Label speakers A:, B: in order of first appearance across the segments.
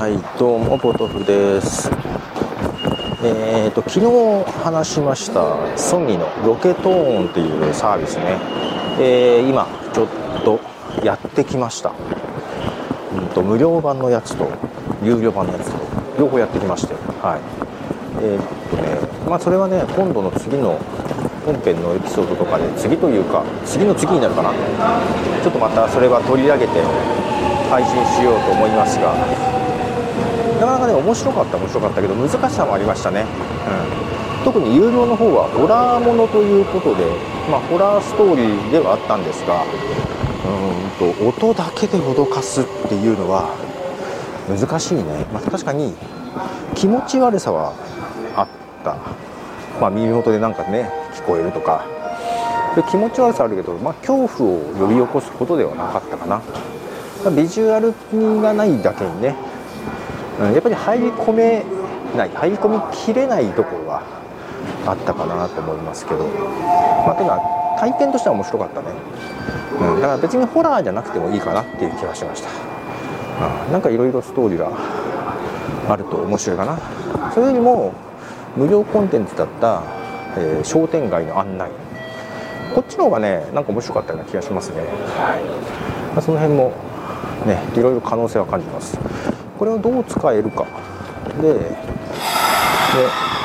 A: はいどうもポトフです。えーと昨日話しましたソニーのロケトーンっていうサービスね、えー、今ちょっとやってきました、うんと、無料版のやつと有料版のやつと両方やってきまして。はい。えー、っとねまあそれはね今度の次の本編のエピソードとかで次というか次の次になるかな。ちょっとまたそれは取り上げて配信しようと思いますがなかなかね面白かった面白かったけど難しさもありましたね、うん、特に有料の方はホラーものということで、まあ、ホラーストーリーではあったんですがうんと音だけで脅かすっていうのは難しいね、まあ、確かに気持ち悪さはあった、まあ、耳元でなんかね聞こえるとか。で気持ち悪さあるけど、まあ、恐怖を呼び起こすことではなかったかな。ビジュアルがないだけにね、やっぱり入り込めない入り込みきれないところはあったかなと思いますけどまあてか体験としては面白かったね、うん、だから別にホラーじゃなくてもいいかなっていう気がしました、うん、なんかいろいろストーリーがあると面白いかな。それよりも無料コンテンツだった、えー、商店街の案内。こっちの方がねなんか面白かったような気がしますね、はい。まあ、その辺もねいろいろ可能性は感じます。これをどう使えるか。でで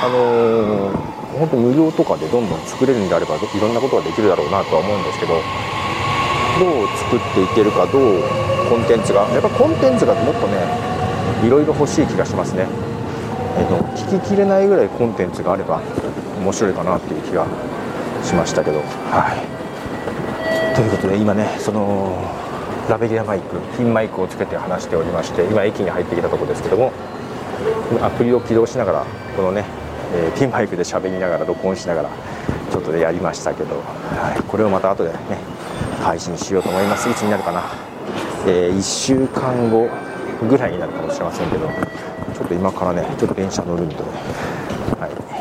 A: あのー、本当無料とかでどんどん作れるんであればいろんなことができるだろうなとは思うんですけどどう作っていけるかどうコンテンツがやっぱコンテンツがもっとねいろいろ欲しい気がしますね、えーと、聞ききれないぐらいコンテンツがあれば面白いかなっていう気がしましたけど。はい。ということで今ねそのラベリアマイクピンマイクをつけて話しておりまして今駅に入ってきたところですけどもアプリを起動しながらこのね、えー、ピンマイクで喋りながら録音しながらちょっとでやりましたけど、はい、これをまた後でね配信しようと思います。いつになるかな、えー、1週間後ぐらいになるかもしれませんけどちょっと今からねちょっと電車乗るんで、はい。